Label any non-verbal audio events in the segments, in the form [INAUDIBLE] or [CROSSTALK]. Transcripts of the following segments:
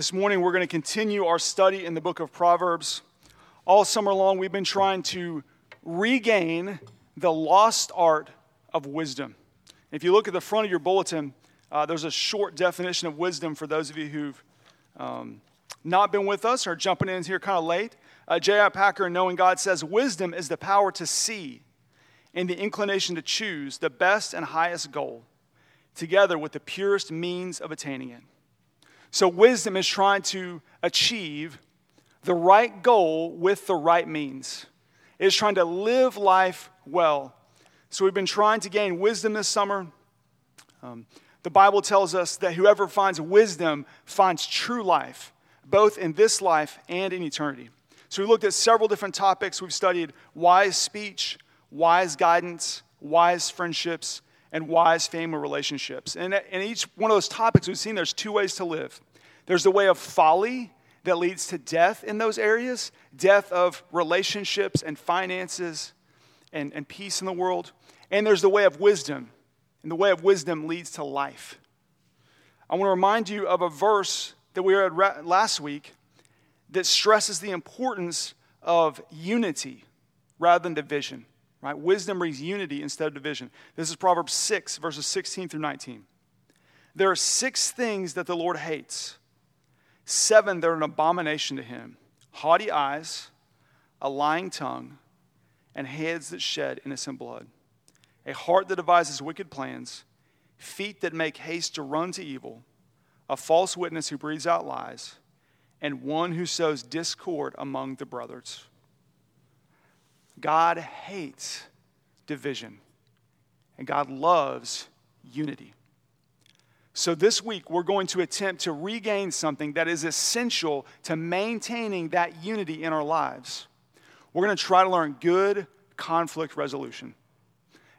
This morning, we're going to continue our study in the book of Proverbs. All summer long, we've been trying to regain the lost art of wisdom. If you look at the front of your bulletin, uh, there's a short definition of wisdom for those of you who've um, not been with us or jumping in here kind of late. Uh, J.I. Packer in Knowing God says, Wisdom is the power to see and the inclination to choose the best and highest goal, together with the purest means of attaining it. So, wisdom is trying to achieve the right goal with the right means. It is trying to live life well. So, we've been trying to gain wisdom this summer. Um, the Bible tells us that whoever finds wisdom finds true life, both in this life and in eternity. So, we looked at several different topics. We've studied wise speech, wise guidance, wise friendships, and wise family relationships. And in each one of those topics, we've seen there's two ways to live there's the way of folly that leads to death in those areas death of relationships and finances and, and peace in the world. And there's the way of wisdom, and the way of wisdom leads to life. I want to remind you of a verse that we read last week that stresses the importance of unity rather than division. Right? Wisdom brings unity instead of division. This is Proverbs 6, verses 16 through 19. There are six things that the Lord hates, seven that are an abomination to him haughty eyes, a lying tongue, and heads that shed innocent blood, a heart that devises wicked plans, feet that make haste to run to evil, a false witness who breathes out lies, and one who sows discord among the brothers. God hates division, and God loves unity. So, this week, we're going to attempt to regain something that is essential to maintaining that unity in our lives. We're going to try to learn good conflict resolution.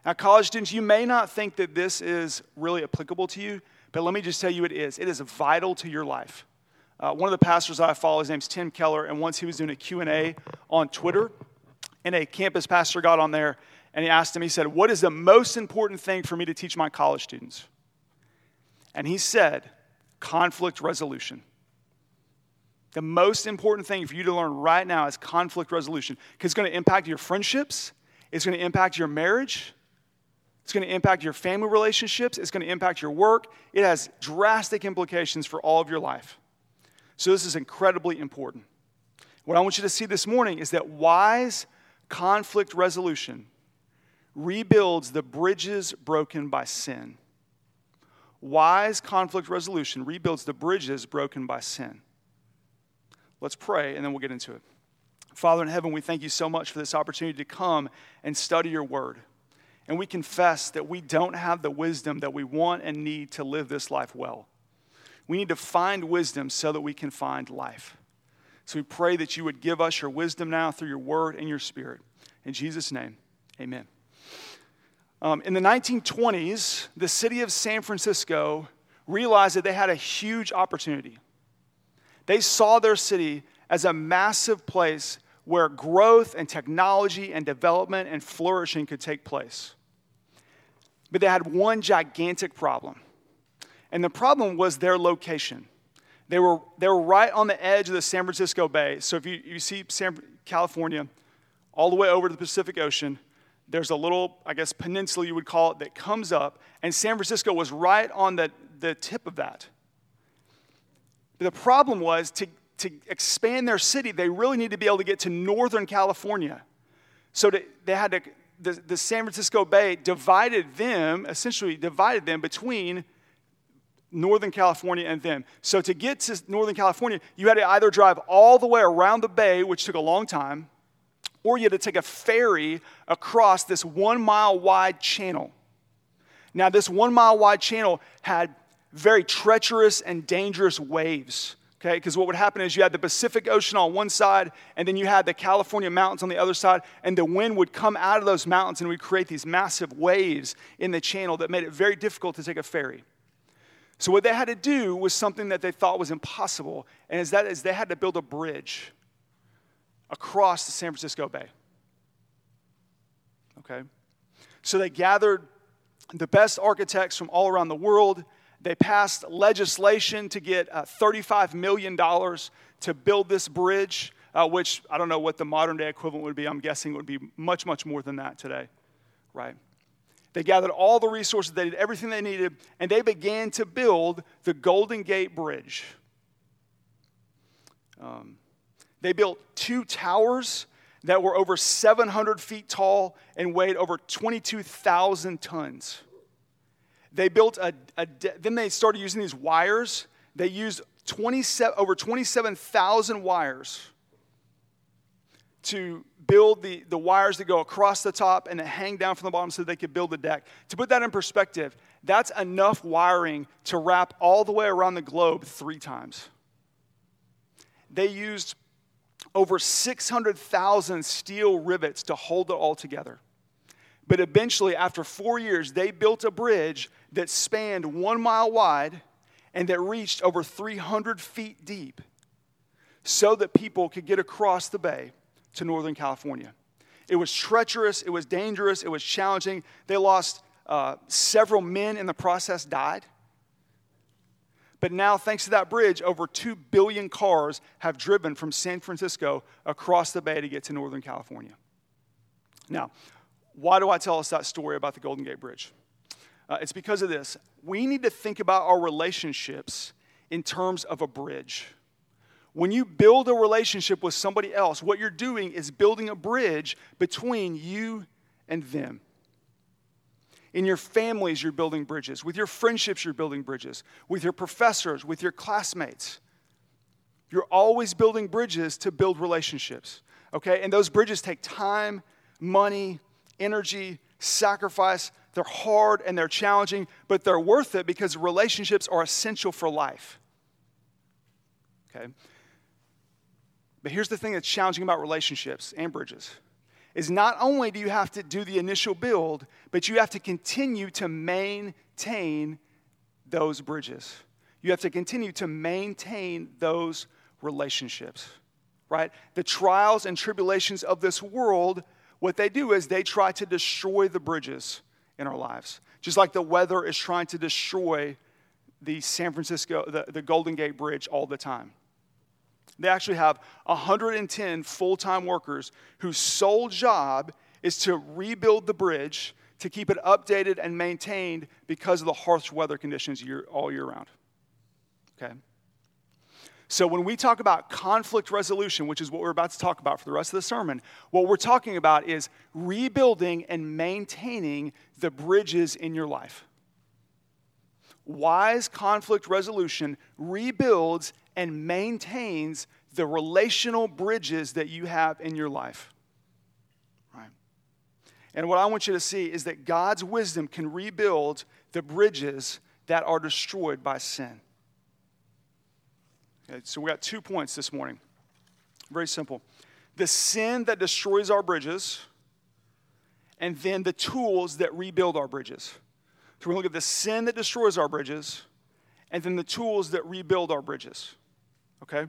Now, college students, you may not think that this is really applicable to you, but let me just tell you it is. It is vital to your life. Uh, one of the pastors I follow, his name's Tim Keller, and once he was doing a Q&A on Twitter, and a campus pastor got on there and he asked him, he said, What is the most important thing for me to teach my college students? And he said, Conflict resolution. The most important thing for you to learn right now is conflict resolution because it's going to impact your friendships, it's going to impact your marriage, it's going to impact your family relationships, it's going to impact your work. It has drastic implications for all of your life. So, this is incredibly important. What I want you to see this morning is that wise conflict resolution rebuilds the bridges broken by sin. Wise conflict resolution rebuilds the bridges broken by sin. Let's pray and then we'll get into it. Father in heaven, we thank you so much for this opportunity to come and study your word. And we confess that we don't have the wisdom that we want and need to live this life well. We need to find wisdom so that we can find life. So we pray that you would give us your wisdom now through your word and your spirit. In Jesus' name, amen. Um, in the 1920s, the city of San Francisco realized that they had a huge opportunity. They saw their city as a massive place where growth and technology and development and flourishing could take place. But they had one gigantic problem. And the problem was their location. They were, they were right on the edge of the San Francisco Bay. So if you, you see San, California all the way over to the Pacific Ocean, there's a little, I guess, peninsula you would call it that comes up, and San Francisco was right on the, the tip of that. But the problem was to, to expand their city, they really need to be able to get to Northern California. So to, they had to, the, the San Francisco Bay divided them, essentially divided them between Northern California and them. So to get to Northern California, you had to either drive all the way around the bay, which took a long time, or you had to take a ferry across this one mile wide channel. Now, this one mile wide channel had very treacherous and dangerous waves. Okay, because what would happen is you had the Pacific Ocean on one side, and then you had the California mountains on the other side, and the wind would come out of those mountains and would create these massive waves in the channel that made it very difficult to take a ferry. So what they had to do was something that they thought was impossible, and is that is they had to build a bridge across the San Francisco Bay. Okay? So they gathered the best architects from all around the world. They passed legislation to get uh, $35 million to build this bridge, uh, which I don't know what the modern day equivalent would be. I'm guessing it would be much, much more than that today, right? They gathered all the resources, they did everything they needed, and they began to build the Golden Gate Bridge. Um, they built two towers that were over 700 feet tall and weighed over 22,000 tons. They built a, a then they started using these wires. They used 27, over 27,000 wires to build the, the wires that go across the top and that hang down from the bottom so they could build the deck. To put that in perspective, that's enough wiring to wrap all the way around the globe three times. They used over 600,000 steel rivets to hold it all together. But eventually, after four years, they built a bridge that spanned one mile wide and that reached over 300 feet deep so that people could get across the bay to Northern California. It was treacherous, it was dangerous, it was challenging. They lost uh, several men in the process, died. But now, thanks to that bridge, over 2 billion cars have driven from San Francisco across the bay to get to Northern California. Now, why do I tell us that story about the Golden Gate Bridge? Uh, it's because of this. We need to think about our relationships in terms of a bridge. When you build a relationship with somebody else, what you're doing is building a bridge between you and them. In your families, you're building bridges. With your friendships, you're building bridges. With your professors, with your classmates. You're always building bridges to build relationships. Okay? And those bridges take time, money, energy, sacrifice. They're hard and they're challenging, but they're worth it because relationships are essential for life. Okay? But here's the thing that's challenging about relationships and bridges is not only do you have to do the initial build, but you have to continue to maintain those bridges. You have to continue to maintain those relationships, right? The trials and tribulations of this world, what they do is they try to destroy the bridges in our lives. Just like the weather is trying to destroy the San Francisco, the, the Golden Gate Bridge all the time. They actually have 110 full time workers whose sole job is to rebuild the bridge to keep it updated and maintained because of the harsh weather conditions year, all year round. Okay? So, when we talk about conflict resolution, which is what we're about to talk about for the rest of the sermon, what we're talking about is rebuilding and maintaining the bridges in your life. Wise conflict resolution rebuilds and maintains the relational bridges that you have in your life. Right? And what I want you to see is that God's wisdom can rebuild the bridges that are destroyed by sin. Okay, so we got two points this morning. Very simple. The sin that destroys our bridges, and then the tools that rebuild our bridges. So we're going to look at the sin that destroys our bridges, and then the tools that rebuild our bridges okay?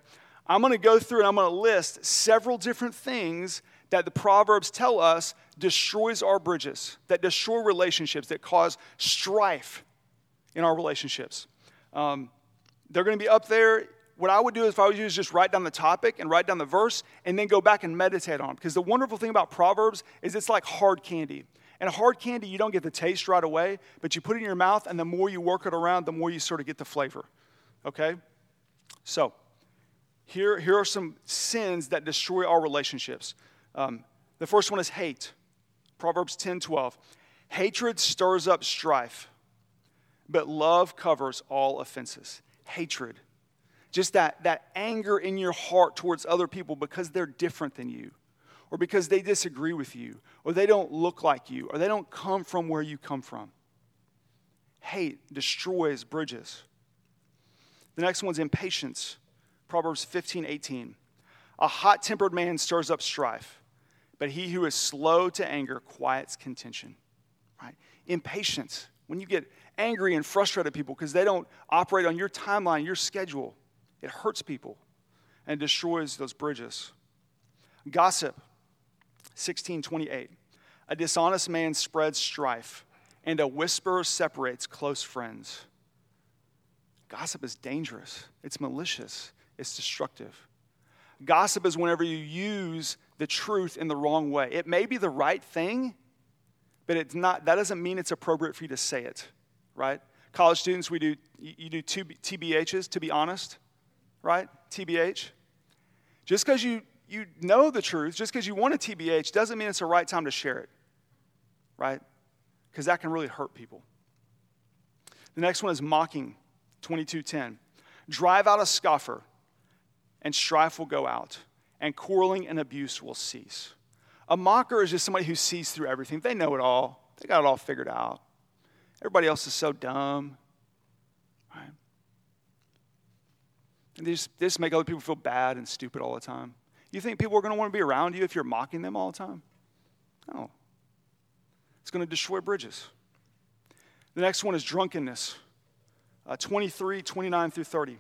I'm going to go through and I'm going to list several different things that the Proverbs tell us destroys our bridges, that destroy relationships, that cause strife in our relationships. Um, they're going to be up there. What I would do if I was you is just write down the topic and write down the verse and then go back and meditate on it. Because the wonderful thing about Proverbs is it's like hard candy. And hard candy, you don't get the taste right away, but you put it in your mouth, and the more you work it around, the more you sort of get the flavor. Okay? So, here, here are some sins that destroy our relationships. Um, the first one is hate. Proverbs 10 12. Hatred stirs up strife, but love covers all offenses. Hatred. Just that, that anger in your heart towards other people because they're different than you, or because they disagree with you, or they don't look like you, or they don't come from where you come from. Hate destroys bridges. The next one's impatience. Proverbs 15, 18. A hot tempered man stirs up strife, but he who is slow to anger quiets contention. Right? Impatience. When you get angry and frustrated at people because they don't operate on your timeline, your schedule, it hurts people and destroys those bridges. Gossip, 1628. A dishonest man spreads strife, and a whisperer separates close friends. Gossip is dangerous, it's malicious, it's destructive. Gossip is whenever you use the truth in the wrong way. It may be the right thing, but it's not, that doesn't mean it's appropriate for you to say it, right? College students, we do, you do two TBHs, to be honest, right? TBH. Just because you, you know the truth, just because you want a TBH, doesn't mean it's the right time to share it, right? Because that can really hurt people. The next one is mocking, 2210. Drive out a scoffer, and strife will go out, and quarreling and abuse will cease. A mocker is just somebody who sees through everything. They know it all, they got it all figured out. Everybody else is so dumb. Right? And they just, they just make other people feel bad and stupid all the time. You think people are going to want to be around you if you're mocking them all the time? No. It's going to destroy bridges. The next one is drunkenness uh, 23, 29 through 30.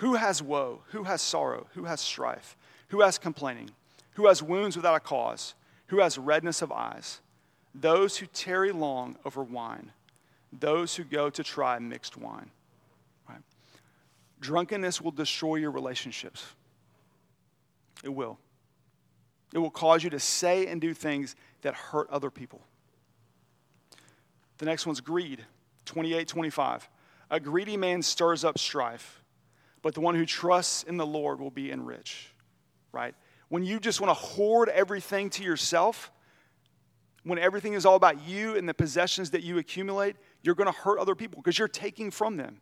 Who has woe? Who has sorrow? Who has strife? Who has complaining? Who has wounds without a cause? Who has redness of eyes? Those who tarry long over wine, those who go to try mixed wine. Right? Drunkenness will destroy your relationships. It will. It will cause you to say and do things that hurt other people. The next one's greed 28 25. A greedy man stirs up strife, but the one who trusts in the Lord will be enriched. Right? When you just want to hoard everything to yourself, when everything is all about you and the possessions that you accumulate, you're going to hurt other people because you're taking from them.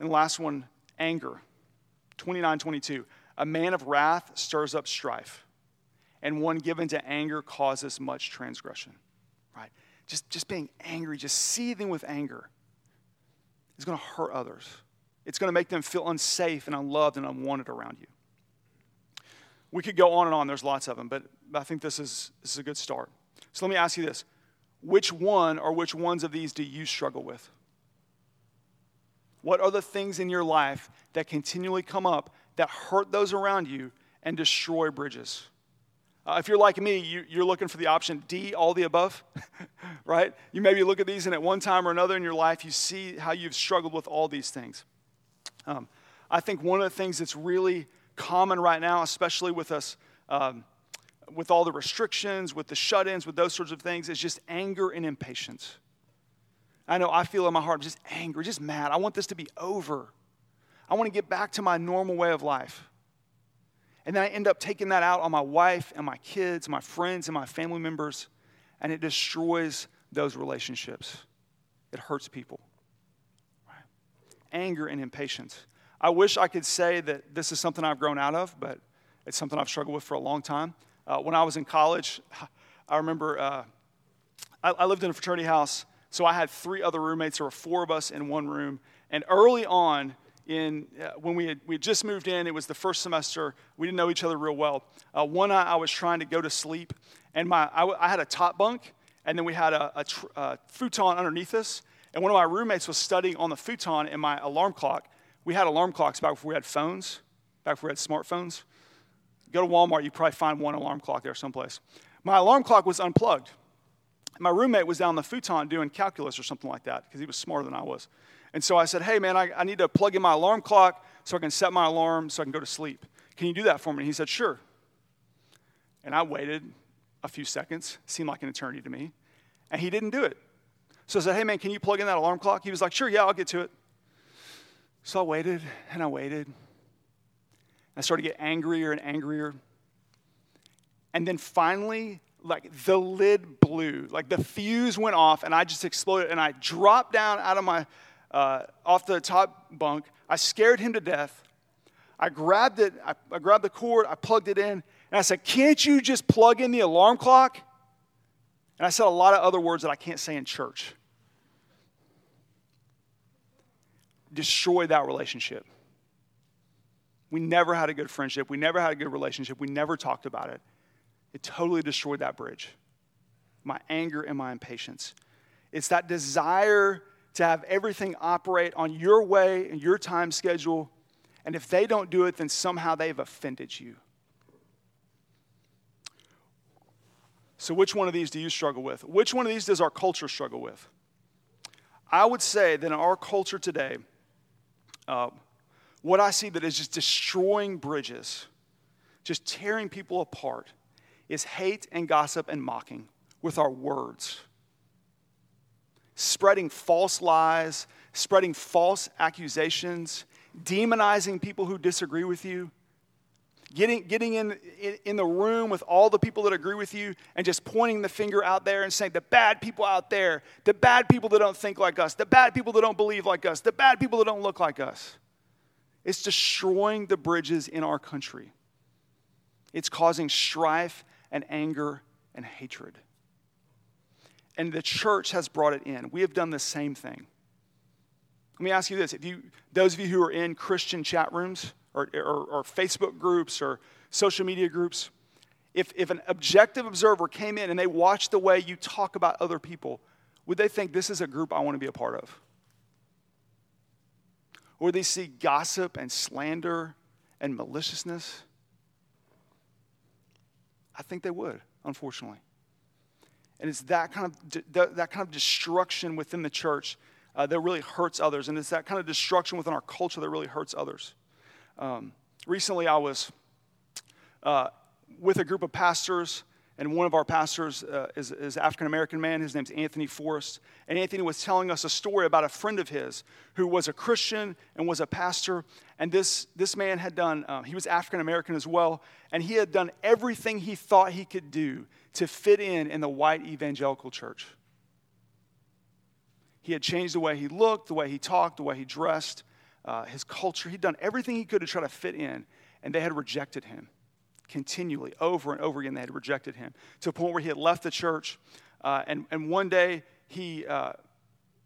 And last one, anger. 29 22. A man of wrath stirs up strife, and one given to anger causes much transgression. Right? Just, just being angry, just seething with anger is going to hurt others. It's going to make them feel unsafe and unloved and unwanted around you. We could go on and on, there's lots of them, but I think this is, this is a good start. So let me ask you this which one or which ones of these do you struggle with? What are the things in your life that continually come up that hurt those around you and destroy bridges? Uh, if you're like me, you, are looking for the option D, all the above, [LAUGHS] right? You maybe look at these and at one time or another in your life, you see how you've struggled with all these things. Um, I think one of the things that's really common right now, especially with us, um, with all the restrictions, with the shut ins, with those sorts of things, is just anger and impatience. I know I feel in my heart, I'm just angry, just mad. I want this to be over. I want to get back to my normal way of life. And then I end up taking that out on my wife and my kids, my friends and my family members, and it destroys those relationships. It hurts people. Right? Anger and impatience. I wish I could say that this is something I've grown out of, but it's something I've struggled with for a long time. Uh, when I was in college, [LAUGHS] I remember uh, I, I, lived in a fraternity house, so I had three other roommates. There were four of us in one room. And early on, in, uh, when we had, we had just moved in, it was the first semester, we didn't know each other real well. Uh, one night I was trying to go to sleep, and my, I, I had a top bunk, and then we had a, a, tr- futon underneath us. And one of my roommates was studying on the futon in my alarm clock we had alarm clocks back before we had phones, back before we had smartphones. Go to Walmart, you probably find one alarm clock there someplace. My alarm clock was unplugged. My roommate was down the futon doing calculus or something like that because he was smarter than I was. And so I said, Hey, man, I, I need to plug in my alarm clock so I can set my alarm so I can go to sleep. Can you do that for me? And he said, Sure. And I waited a few seconds, seemed like an eternity to me, and he didn't do it. So I said, Hey, man, can you plug in that alarm clock? He was like, Sure, yeah, I'll get to it. So I waited and I waited. I started to get angrier and angrier. And then finally, like the lid blew, like the fuse went off, and I just exploded. And I dropped down out of my, uh, off the top bunk. I scared him to death. I grabbed it, I, I grabbed the cord, I plugged it in, and I said, Can't you just plug in the alarm clock? And I said a lot of other words that I can't say in church. destroyed that relationship. We never had a good friendship. We never had a good relationship. We never talked about it. It totally destroyed that bridge. My anger and my impatience. It's that desire to have everything operate on your way and your time schedule. And if they don't do it, then somehow they've offended you. So, which one of these do you struggle with? Which one of these does our culture struggle with? I would say that in our culture today, uh, what I see that is just destroying bridges, just tearing people apart, is hate and gossip and mocking with our words. Spreading false lies, spreading false accusations, demonizing people who disagree with you, getting, getting in, in, in, the room with all the people that agree with you and just pointing the finger out there and saying, the bad people out there, the bad people that don't think like us, the bad people that don't believe like us, the bad people that don't look like us. It's destroying the bridges in our country. It's causing strife and anger and hatred. And the church has brought it in. We have done the same thing. Let me ask you this. If you, those of you who are in Christian chat rooms or, or, or Facebook groups or social media groups, if, if an objective observer came in and they watched the way you talk about other people, would they think this is a group I want to be a part of? or they see gossip and slander and maliciousness? I think they would, unfortunately. And it's that kind of, that kind of destruction within the church uh, that really hurts others. And it's that kind of destruction within our culture that really hurts others. Um, recently, I was uh, with a group of pastors and one of our pastors uh, is, is African American man. His name's Anthony Forrest. And Anthony was telling us a story about a friend of his who was a Christian and was a pastor. And this, this man had done, um, he was African American as well, and he had done everything he thought he could do to fit in in the white evangelical church. He had changed the way he looked, the way he talked, the way he dressed, uh, his culture. He'd done everything he could to try to fit in, and they had rejected him continually, over and over again, they had rejected him to a point where he had left the church. Uh, and, and one day he, uh,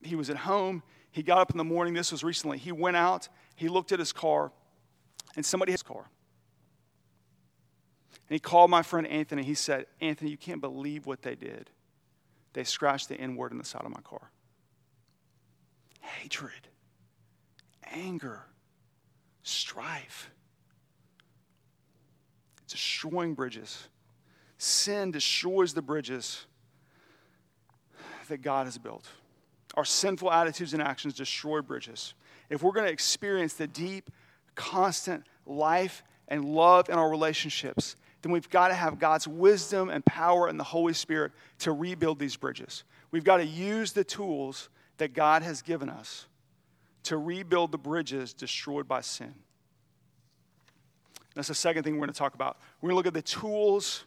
he was at home. He got up in the morning. This was recently. He went out, he looked at his car, and somebody had his car. And he called my friend Anthony. He said, Anthony, you can't believe what they did. They scratched the N word in the side of my car. Hatred, anger, strife. It's destroying bridges. Sin destroys the bridges that God has built. Our sinful attitudes and actions destroy bridges. If we're going to experience the deep, constant life and love in our relationships, then we've got to have God's wisdom and power and the Holy Spirit to rebuild these bridges. We've got to use the tools that God has given us to rebuild the bridges destroyed by sin. That's the second thing we're going to talk about. We're going to look at the tools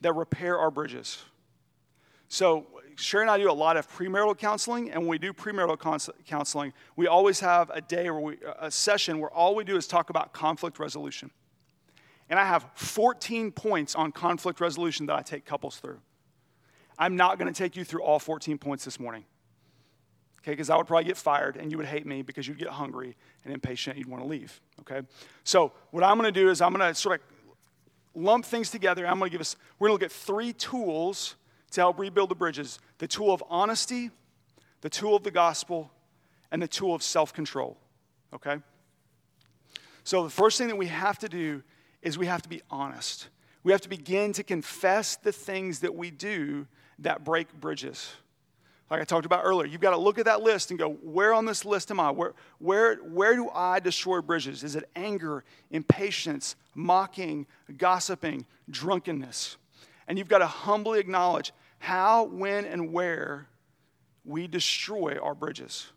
that repair our bridges. So, Sherry and I do a lot of premarital counseling, and when we do premarital counseling, we always have a day or a session where all we do is talk about conflict resolution. And I have 14 points on conflict resolution that I take couples through. I'm not going to take you through all 14 points this morning okay? Because I would probably get fired and you would hate me because you'd get hungry and impatient, you'd want to leave, okay? So, what I'm going to do is I'm going to sort of lump things together. I'm to give us, we're going to look at three tools to help rebuild the bridges the tool of honesty, the tool of the gospel, and the tool of self control, okay? So, the first thing that we have to do is we have to be honest. We have to begin to confess the things that we do that break bridges like I talked about earlier, you've got to look at that list and go, where on this list am I? Where, where, where do I destroy bridges? Is it anger, impatience, mocking, gossiping, drunkenness? And you've got to humbly acknowledge how, when, and where we destroy our bridges.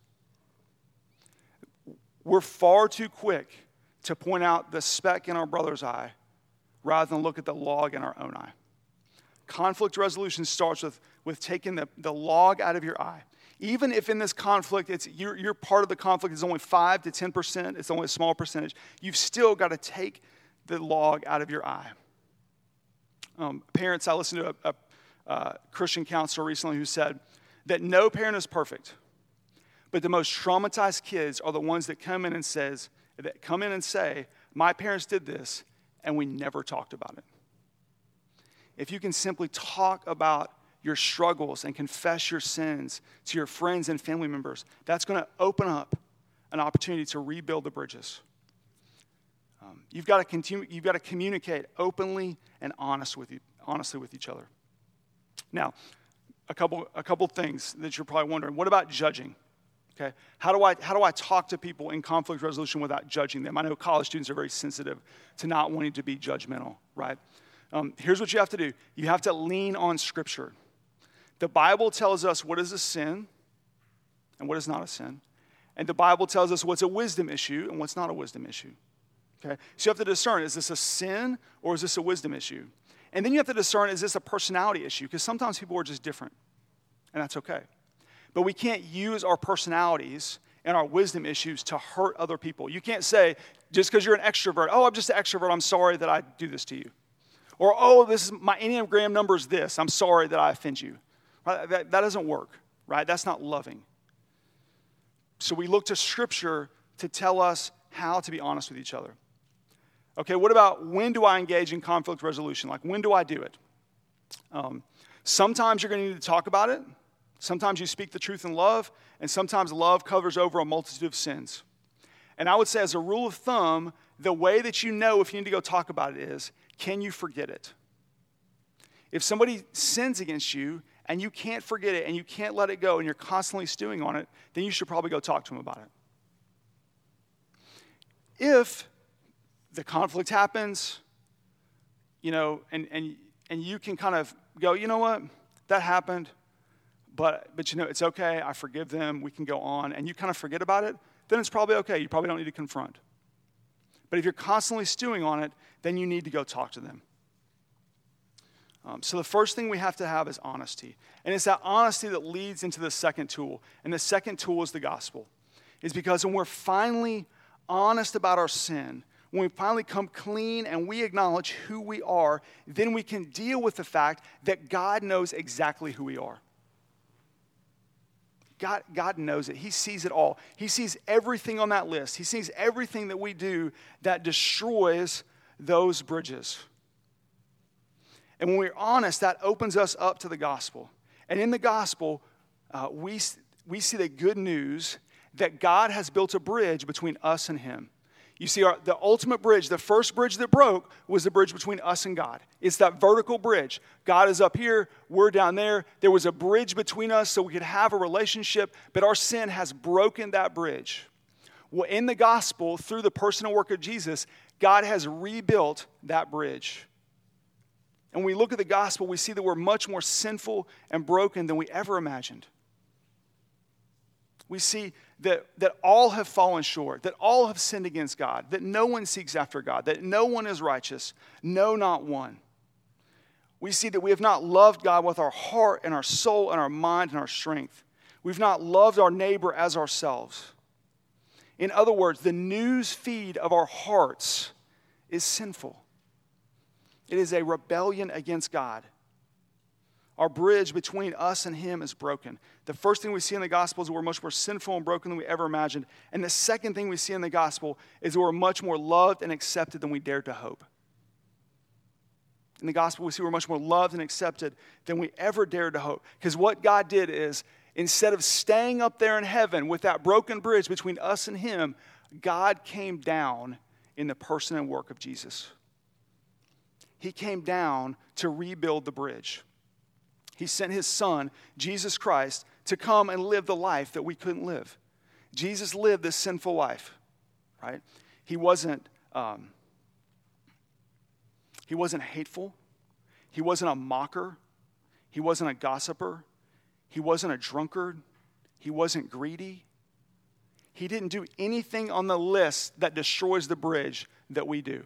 We're far too quick to point out the speck in our brother's eye rather than look at the log in our own eye. Conflict resolution starts with, with taking the, the log out of your eye. Even if in this conflict, it's, you're, you're part of the conflict is only 5 to 10%, it's only a small percentage, you've still got to take the log out of your eye. Um, parents, I listened to a, a, a Christian counselor recently who said that no parent is perfect, but the most traumatized kids are the ones that come in and says, that come in and say, my parents did this, and we never talked about it if you can simply talk about your struggles and confess your sins to your friends and family members, that's going to open up an opportunity to rebuild the bridges. Um, you've, got to continue, you've got to communicate openly and honest with you, honestly with each other. Now, a couple, a couple things that you're probably wondering. What about judging? Okay, how do, I, how do I talk to people in conflict resolution without judging them? I know college students are very sensitive to not wanting to be judgmental, right? Um, here's what you have to do you have to lean on Scripture. The Bible tells us what is a sin and what is not a sin. And the Bible tells us what's a wisdom issue and what's not a wisdom issue. Okay? So you have to discern is this a sin or is this a wisdom issue? And then you have to discern is this a personality issue? Because sometimes people are just different, and that's okay. But we can't use our personalities and our wisdom issues to hurt other people. You can't say, just because you're an extrovert, oh, I'm just an extrovert, I'm sorry that I do this to you. Or, oh, this is my Enneagram number is this, I'm sorry that I offend you. Right? That, that doesn't work, right? That's not loving. So we look to Scripture to tell us how to be honest with each other. Okay, what about when do I engage in conflict resolution? Like, when do I do it? Um, sometimes you're going to need to talk about it. Sometimes you speak the truth in love, and sometimes love covers over a multitude of sins. And I would say, as a rule of thumb, the way that you know if you need to go talk about it is can you forget it? If somebody sins against you and you can't forget it and you can't let it go and you're constantly stewing on it, then you should probably go talk to them about it. If the conflict happens, you know, and, and, and you can kind of go, you know what, that happened, but, but you know, it's okay, I forgive them, we can go on, and you kind of forget about it, then it's probably okay. You probably don't need to confront. But if you're constantly stewing on it, then you need to go talk to them. Um, so the first thing we have to have is honesty. And it's that honesty that leads into the second tool. And the second tool is the gospel. Is because when we're finally honest about our sin, when we finally come clean and we acknowledge who we are, then we can deal with the fact that God knows exactly who we are. God, God knows it. He sees it all. He sees everything on that list. He sees everything that we do that destroys those bridges. And when we're honest, that opens us up to the gospel. And in the gospel, uh, we, we see the good news that God has built a bridge between us and Him. You see, our, the ultimate bridge, the first bridge that broke, was the bridge between us and God. It's that vertical bridge. God is up here, we're down there. There was a bridge between us so we could have a relationship, but our sin has broken that bridge. Well, in the gospel, through the personal work of Jesus, God has rebuilt that bridge. And when we look at the gospel, we see that we're much more sinful and broken than we ever imagined. We see that, that all have fallen short, that all have sinned against God, that no one seeks after God, that no one is righteous, no, not one. We see that we have not loved God with our heart and our soul and our mind and our strength. We've not loved our neighbor as ourselves. In other words, the news feed of our hearts is sinful. It is a rebellion against God. Our bridge between us and Him is broken. The first thing we see in the gospel is we're much more sinful and broken than we ever imagined. And the second thing we see in the gospel is we're much more loved and accepted than we dared to hope. In the gospel, we see we're much more loved and accepted than we ever dared to hope. Because what God did is, instead of staying up there in heaven with that broken bridge between us and Him, God came down in the person and work of Jesus. He came down to rebuild the bridge. He sent his son, Jesus Christ, to come and live the life that we couldn't live. Jesus lived this sinful life, right? He wasn't, um, he wasn't hateful. He wasn't a mocker. He wasn't a gossiper. He wasn't a drunkard. He wasn't greedy. He didn't do anything on the list that destroys the bridge that we do.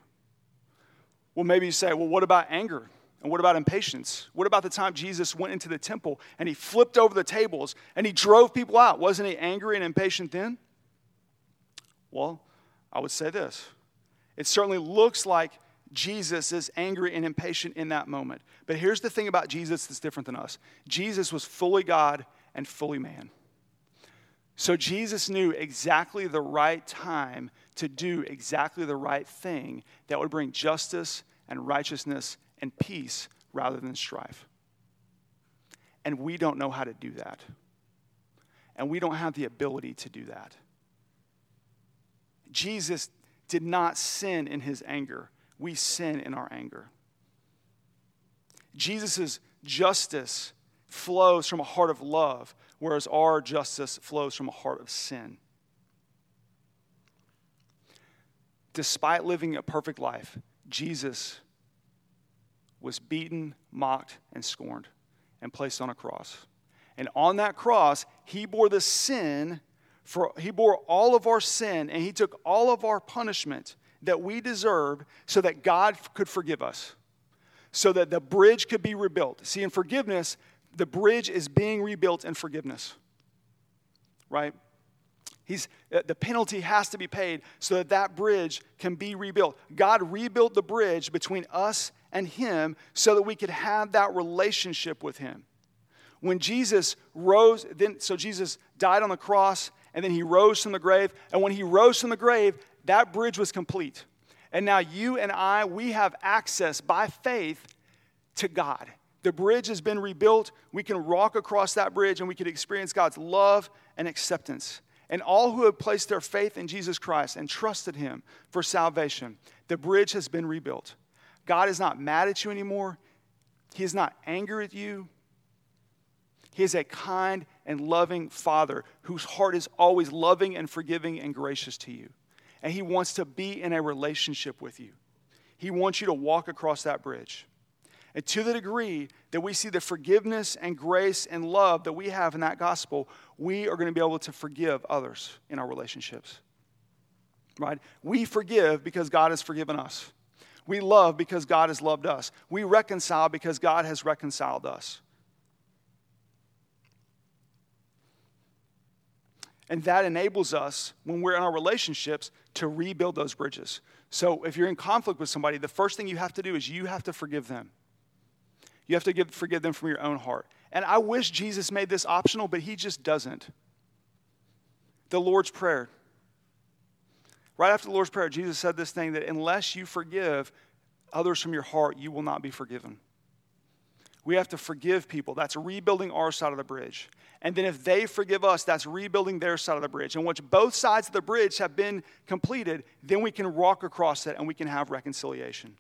Well, maybe you say, well, what about anger? And what about impatience? What about the time Jesus went into the temple and he flipped over the tables and he drove people out? Wasn't he angry and impatient then? Well, I would say this it certainly looks like Jesus is angry and impatient in that moment. But here's the thing about Jesus that's different than us Jesus was fully God and fully man. So Jesus knew exactly the right time to do exactly the right thing that would bring justice and righteousness and peace rather than strife. And we don't know how to do that. And we don't have the ability to do that. Jesus did not sin in his anger, we sin in our anger. Jesus' justice flows from a heart of love, whereas our justice flows from a heart of sin. Despite living a perfect life, Jesus was beaten, mocked, and scorned, and placed on a cross. And on that cross, he bore the sin for he bore all of our sin and he took all of our punishment that we deserved so that God could forgive us. So that the bridge could be rebuilt. See, in forgiveness, the bridge is being rebuilt in forgiveness. Right? He's, uh, the penalty has to be paid so that that bridge can be rebuilt. God rebuilt the bridge between us and Him so that we could have that relationship with Him. When Jesus rose, then so Jesus died on the cross and then He rose from the grave. And when He rose from the grave, that bridge was complete. And now you and I, we have access by faith to God. The bridge has been rebuilt. We can walk across that bridge and we can experience God's love and acceptance. And all who have placed their faith in Jesus Christ and trusted Him for salvation, the bridge has been rebuilt. God is not mad at you anymore. He is not angry at you. He is a kind and loving Father whose heart is always loving and forgiving and gracious to you. And He wants to be in a relationship with you. He wants you to walk across that bridge. And to the degree that we see the forgiveness and grace and love that we have in that gospel, we are going to be able to forgive others in our relationships. Right? We forgive because God has forgiven us. We love because God has loved us. We reconcile because God has reconciled us. And that enables us, when we're in our relationships, to rebuild those bridges. So if you're in conflict with somebody, the first thing you have to do is you have to forgive them. You have to give, forgive them from your own heart. And I wish Jesus made this optional, but he just doesn't. The Lord's Prayer. Right after the Lord's Prayer, Jesus said this thing that unless you forgive others from your heart, you will not be forgiven. We have to forgive people. That's rebuilding our side of the bridge. And then if they forgive us, that's rebuilding their side of the bridge. And once both sides of the bridge have been completed, then we can walk across it and we can have reconciliation.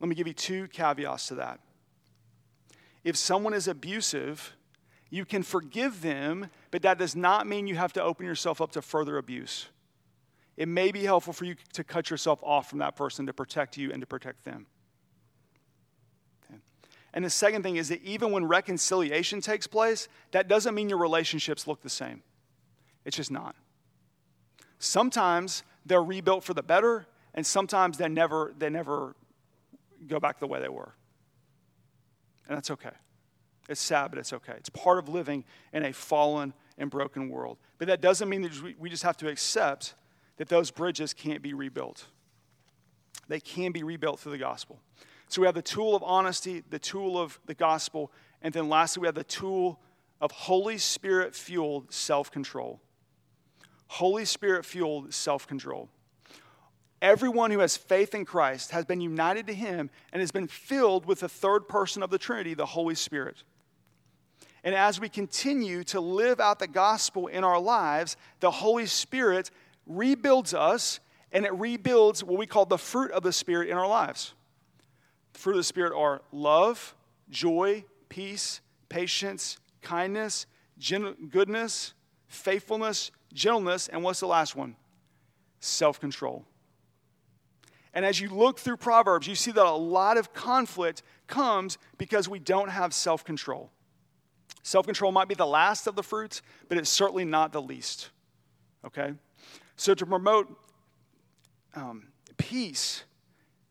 Let me give you two caveats to that. If someone is abusive, you can forgive them, but that does not mean you have to open yourself up to further abuse. It may be helpful for you to cut yourself off from that person to protect you and to protect them. Okay. And the second thing is that even when reconciliation takes place, that doesn't mean your relationships look the same. It's just not. Sometimes they're rebuilt for the better, and sometimes they never, they never go back the way they were. And that's okay. It's sad, but it's okay. It's part of living in a fallen and broken world. But that doesn't mean that we just have to accept that those bridges can't be rebuilt. They can be rebuilt through the gospel. So we have the tool of honesty, the tool of the gospel, and then lastly, we have the tool of Holy Spirit fueled self control. Holy Spirit fueled self control. Everyone who has faith in Christ has been united to him and has been filled with the third person of the Trinity, the Holy Spirit. And as we continue to live out the gospel in our lives, the Holy Spirit rebuilds us and it rebuilds what we call the fruit of the Spirit in our lives. The fruit of the Spirit are love, joy, peace, patience, kindness, goodness, faithfulness, gentleness, and what's the last one? Self control. And as you look through Proverbs, you see that a lot of conflict comes because we don't have self control. Self control might be the last of the fruits, but it's certainly not the least. Okay? So, to promote um, peace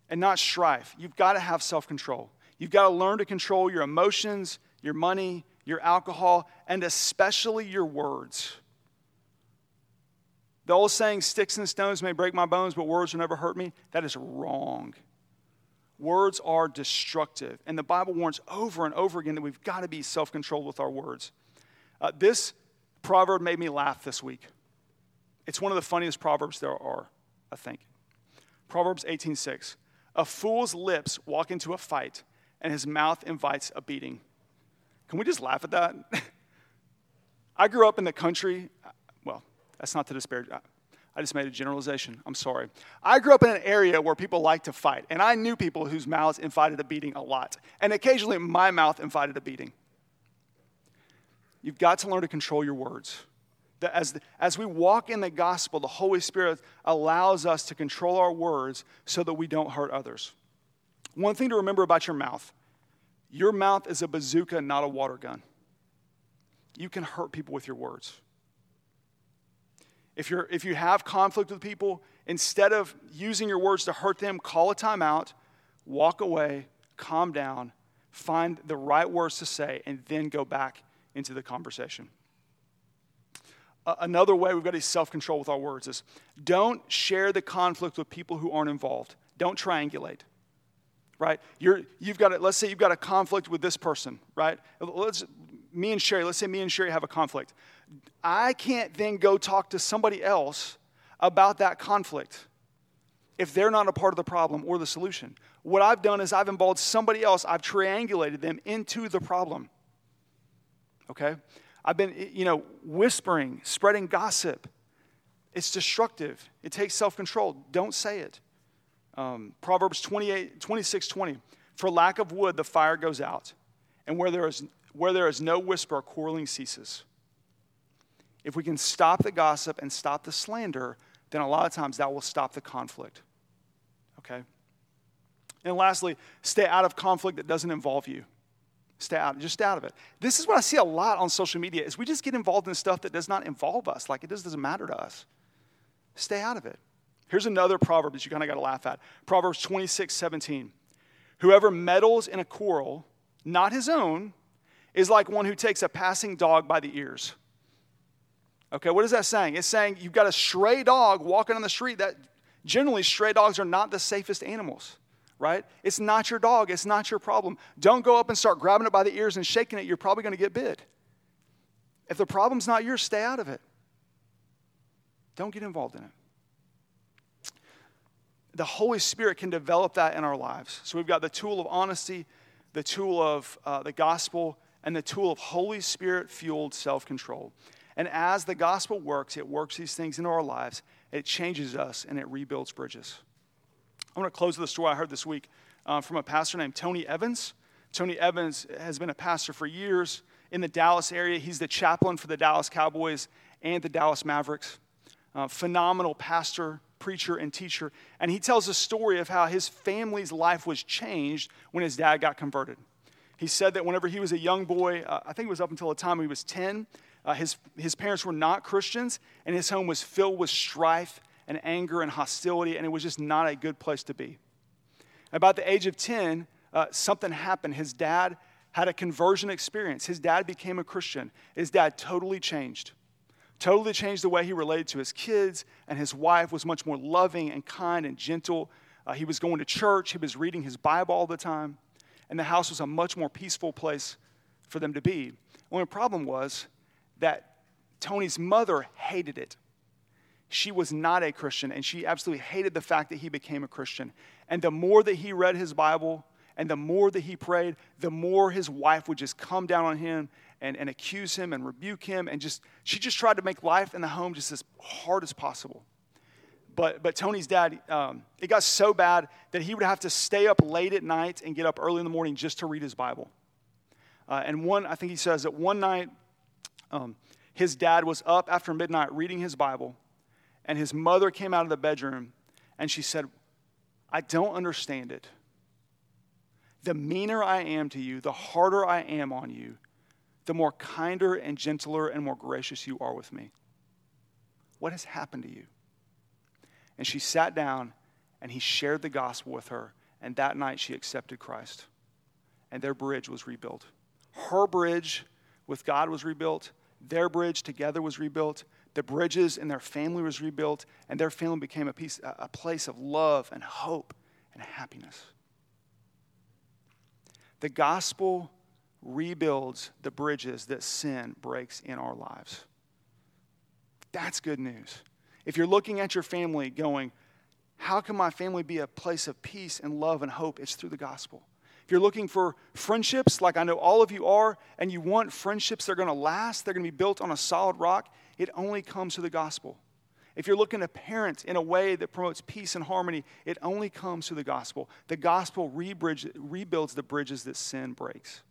and not strife, you've got to have self control. You've got to learn to control your emotions, your money, your alcohol, and especially your words. The old saying, sticks and stones may break my bones, but words will never hurt me, that is wrong. Words are destructive. And the Bible warns over and over again that we've got to be self controlled with our words. Uh, this proverb made me laugh this week. It's one of the funniest proverbs there are, I think. Proverbs 18:6. A fool's lips walk into a fight, and his mouth invites a beating. Can we just laugh at that? [LAUGHS] I grew up in the country. Well, that's not to disparage. I just made a generalization. I'm sorry. I grew up in an area where people like to fight, and I knew people whose mouths invited a beating a lot. And occasionally, my mouth invited a beating. You've got to learn to control your words. As, as we walk in the gospel, the Holy Spirit allows us to control our words so that we don't hurt others. One thing to remember about your mouth your mouth is a bazooka, not a water gun. You can hurt people with your words. If, you're, if you have conflict with people, instead of using your words to hurt them, call a timeout, walk away, calm down, find the right words to say, and then go back into the conversation. Another way we've got to self control with our words is don't share the conflict with people who aren't involved. Don't triangulate right? You're, you've got a, let's say you've got a conflict with this person, right? Let's, me and Sherry, let's say me and Sherry have a conflict. I can't then go talk to somebody else about that conflict if they're not a part of the problem or the solution. What I've done is I've involved somebody else, I've triangulated them into the problem. Okay? I've been, you know, whispering, spreading gossip. It's destructive. It takes self control. Don't say it. Um, Proverbs 28, 26 20. For lack of wood, the fire goes out, and where there is, where there is no whisper, quarreling ceases. If we can stop the gossip and stop the slander, then a lot of times that will stop the conflict. Okay? And lastly, stay out of conflict that doesn't involve you. Stay out, just stay out of it. This is what I see a lot on social media is we just get involved in stuff that does not involve us, like it just doesn't matter to us. Stay out of it. Here's another proverb that you kind of got to laugh at. Proverbs 26, 17. Whoever meddles in a quarrel, not his own, is like one who takes a passing dog by the ears. Okay, what is that saying? It's saying you've got a stray dog walking on the street that generally stray dogs are not the safest animals, right? It's not your dog, it's not your problem. Don't go up and start grabbing it by the ears and shaking it, you're probably going to get bit. If the problem's not yours, stay out of it. Don't get involved in it. The Holy Spirit can develop that in our lives. So we've got the tool of honesty, the tool of uh, the gospel, and the tool of Holy Spirit fueled self control. And as the gospel works, it works these things into our lives, it changes us, and it rebuilds bridges. I want to close with a story I heard this week uh, from a pastor named Tony Evans. Tony Evans has been a pastor for years in the Dallas area. He's the chaplain for the Dallas Cowboys and the Dallas Mavericks. Uh, phenomenal pastor, preacher, and teacher. And he tells a story of how his family's life was changed when his dad got converted. He said that whenever he was a young boy, uh, I think it was up until the time he was 10, uh, his, his parents were not Christians, and his home was filled with strife and anger and hostility, and it was just not a good place to be. About the age of 10, uh, something happened. His dad had a conversion experience. His dad became a Christian. His dad totally changed. Totally changed the way he related to his kids, and his wife was much more loving and kind and gentle. Uh, he was going to church, he was reading his Bible all the time, and the house was a much more peaceful place for them to be. Only problem was that Tony's mother hated it. She was not a Christian, and she absolutely hated the fact that he became a Christian. And the more that he read his Bible and the more that he prayed, the more his wife would just come down on him and, and accuse him and rebuke him. And just, she just tried to make life in the home just as hard as possible. But, but Tony's dad, um, it got so bad that he would have to stay up late at night and get up early in the morning just to read his Bible. Uh, and one, I think he says that one night um, his dad was up after midnight reading his Bible, and his mother came out of the bedroom and she said, I don't understand it. The meaner I am to you, the harder I am on you, the more kinder and gentler and more gracious you are with me. What has happened to you? And she sat down and he shared the gospel with her. And that night she accepted Christ. And their bridge was rebuilt. Her bridge with God was rebuilt. Their bridge together was rebuilt. The bridges in their family was rebuilt. And their family became a, piece, a place of love and hope and happiness. The gospel rebuilds the bridges that sin breaks in our lives. That's good news. If you're looking at your family going, how can my family be a place of peace and love and hope? It's through the gospel. If you're looking for friendships, like I know all of you are, and you want friendships that are going to last, they're going to be built on a solid rock, it only comes through the gospel. If you're looking to parent in a way that promotes peace and harmony, it only comes through the gospel. The gospel rebuilds the bridges that sin breaks.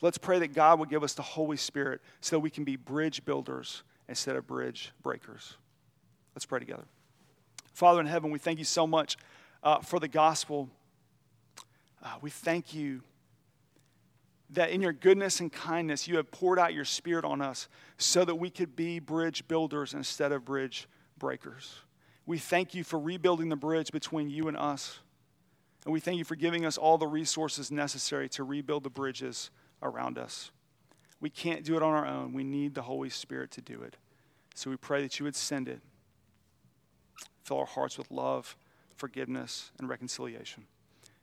Let's pray that God will give us the Holy Spirit so that we can be bridge builders instead of bridge breakers. Let's pray together. Father in heaven, we thank you so much uh, for the gospel. Uh, we thank you that in your goodness and kindness, you have poured out your spirit on us so that we could be bridge builders instead of bridge breakers. We thank you for rebuilding the bridge between you and us. And we thank you for giving us all the resources necessary to rebuild the bridges around us. We can't do it on our own. We need the Holy Spirit to do it. So we pray that you would send it. Fill our hearts with love, forgiveness, and reconciliation.